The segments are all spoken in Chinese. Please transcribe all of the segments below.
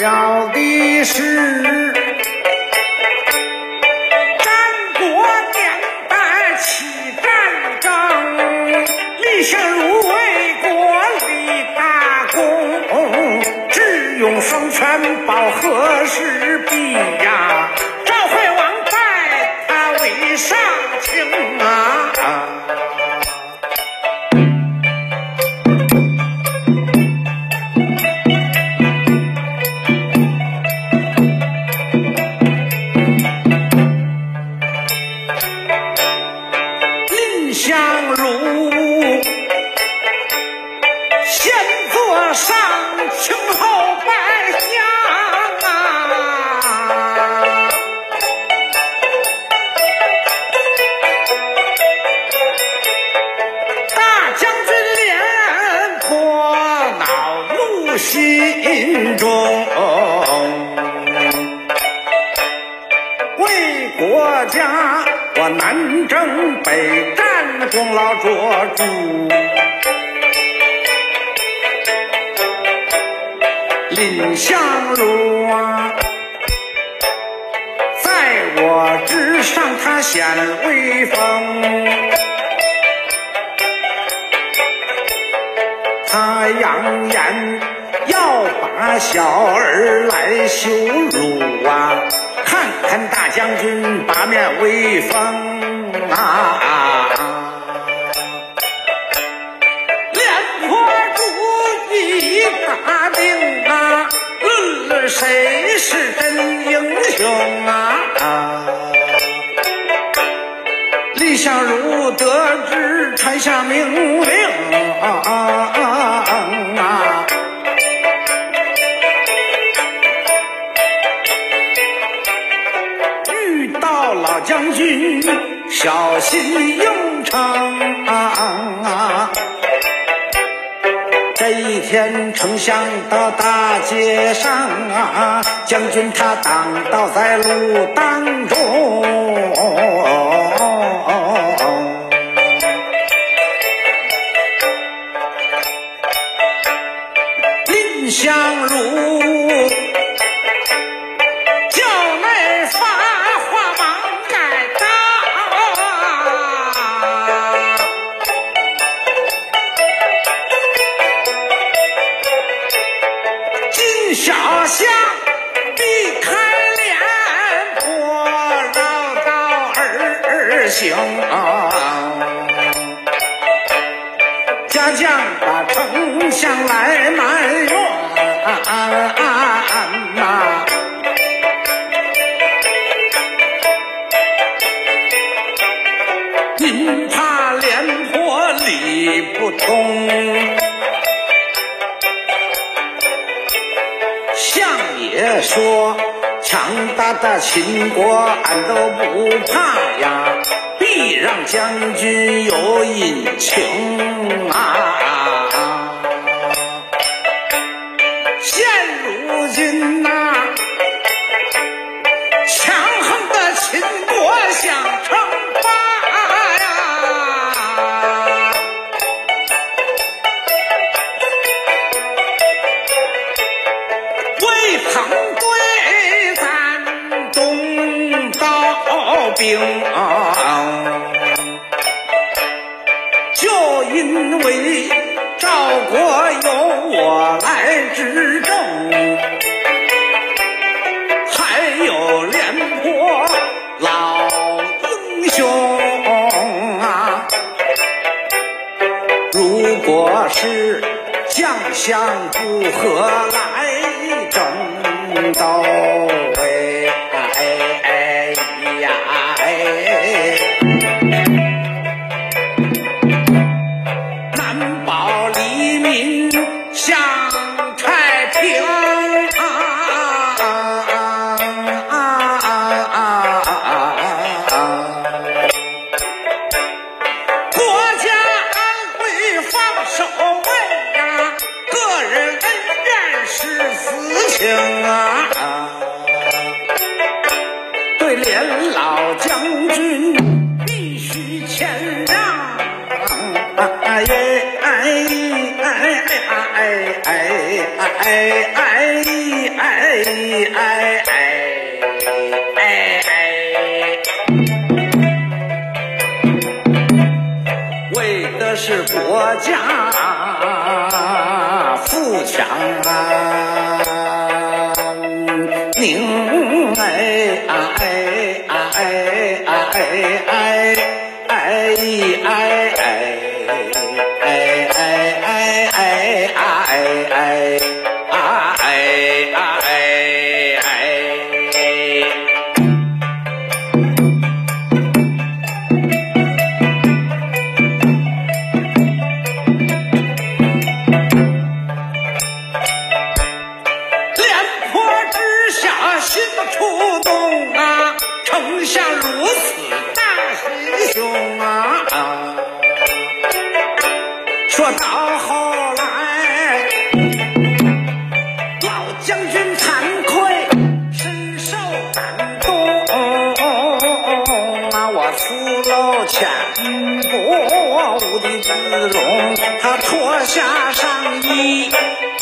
要的是战国年代起战争，李相如为国立大功，智勇双全报何时毕呀？上清后拜相啊！大将军脸颇恼怒心中。为国家，我南征北战，功劳卓著。蔺相如啊，在我之上，他显威风。他扬言要把小儿来羞辱啊！看看大将军八面威风啊！谁是真英雄啊！李相如得知，传下命令啊！遇到老将军，小心应承天，丞相到大街上啊，将军他挡倒在路当中。蔺相如小相避开脸颇绕道而行啊。家将把丞相来埋怨说强大的秦国俺都不怕呀，必让将军有隐情。因为赵国由我来执政，还有廉颇老英雄啊！如果是将相不和来争斗，哎哎哎呀哎！连老将军必须谦让。哎哎哎哎哎哎哎哎哎哎哎哎哎哎哎哎为的是国家富强啊到后来老将军惭愧深受感动啊我刺了浅薄无地自容他脱下上衣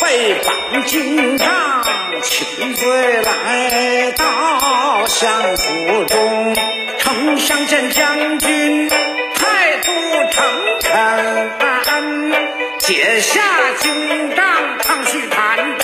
被绑金杖请罪来到相府中丞相见将军解下金帐，唱戏弹